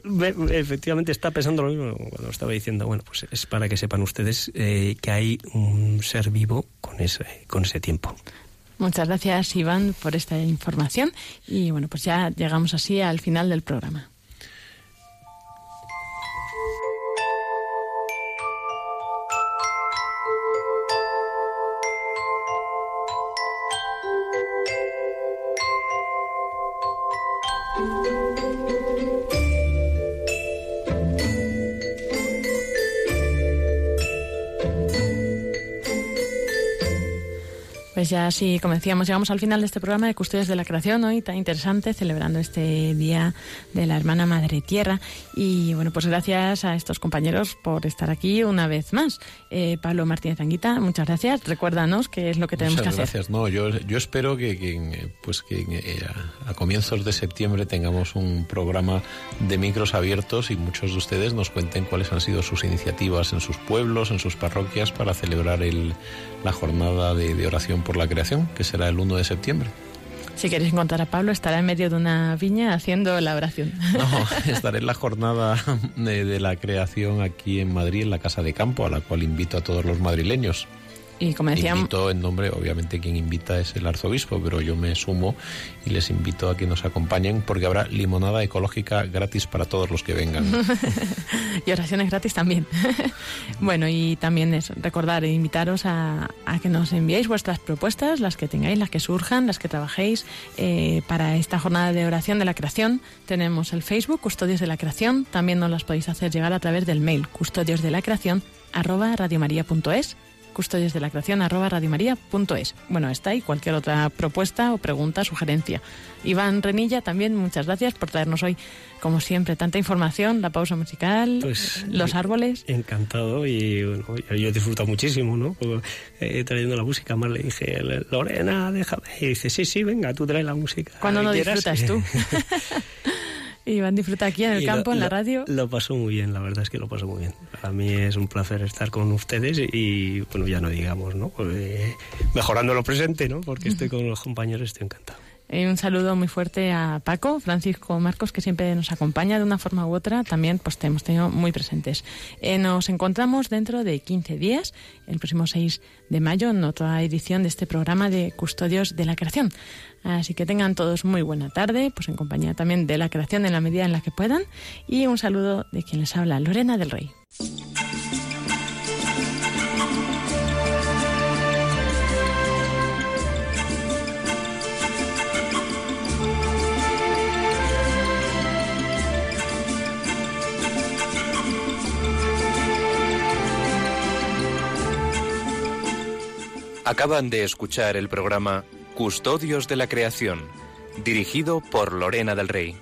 efectivamente está pensando lo mismo cuando estaba diciendo, bueno, pues es para que sepan ustedes eh, que hay un ser vivo con ese, con ese tiempo. Muchas gracias, Iván, por esta información. Y bueno, pues ya llegamos así al final del programa. Pues ya así, como decíamos, llegamos al final de este programa de Custodios de la Creación, hoy tan interesante, celebrando este Día de la Hermana Madre Tierra. Y bueno, pues gracias a estos compañeros por estar aquí una vez más. Eh, Pablo Martínez Anguita, muchas gracias. Recuérdanos qué es lo que tenemos que hacer. Gracias, no, yo, yo espero que, pues que eh, a comienzos de septiembre tengamos un programa de micros abiertos y muchos de ustedes nos cuenten cuáles han sido sus iniciativas en sus pueblos, en sus parroquias para celebrar el, la jornada de, de oración por la creación, que será el 1 de septiembre. Si queréis encontrar a Pablo, estará en medio de una viña haciendo la oración. No, estaré en la jornada de, la creación aquí en Madrid, en la Casa de Campo, a la cual invito a todos los madrileños. Y como decíamos... Invito en nombre, obviamente quien invita es el arzobispo, pero yo me sumo y les invito a que nos acompañen porque habrá limonada ecológica gratis para todos los que vengan. y oraciones gratis también. bueno, y también es recordar e invitaros a, que nos enviéis vuestras propuestas, las que tengáis, las que surjan, las que trabajéis eh, para esta jornada de oración de la creación. Tenemos el Facebook, Custodios de la Creación, también nos las podéis hacer llegar a través del mail, custodios de la creación, arroba radiomaria.es custodios de la creación arroba radiomaria.es. Bueno, está y cualquier otra propuesta o pregunta, sugerencia. Iván Renilla, también muchas gracias por traernos hoy, como siempre, tanta información, la pausa musical, pues, los árboles. Encantado y bueno, yo, disfruto muchísimo, ¿no? Eh, trayendo la música, más le dije, Lorena, déjame. Y dice, sí, sí, venga, tú trae la música. ¿Cuándo no disfrutas tú? Iván disfruta aquí en el campo, en la radio. Lo paso muy bien, la verdad es que lo paso muy bien. Para mí es un placer estar con ustedes y, bueno, ya no digamos, ¿no? Eh, mejorando lo presente, ¿no? Porque estoy con los compañeros, estoy encantado. Y un saludo muy fuerte a Paco, Francisco Marcos, que siempre nos acompaña de una forma u otra. También pues, te hemos tenido muy presentes. Eh, nos encontramos dentro de 15 días, el próximo 6 de mayo, en otra edición de este programa de Custodios de la Creación. Así que tengan todos muy buena tarde, pues en compañía también de la creación en la medida en la que puedan. Y un saludo de quien les habla, Lorena del Rey. Acaban de escuchar el programa Custodios de la Creación, dirigido por Lorena del Rey.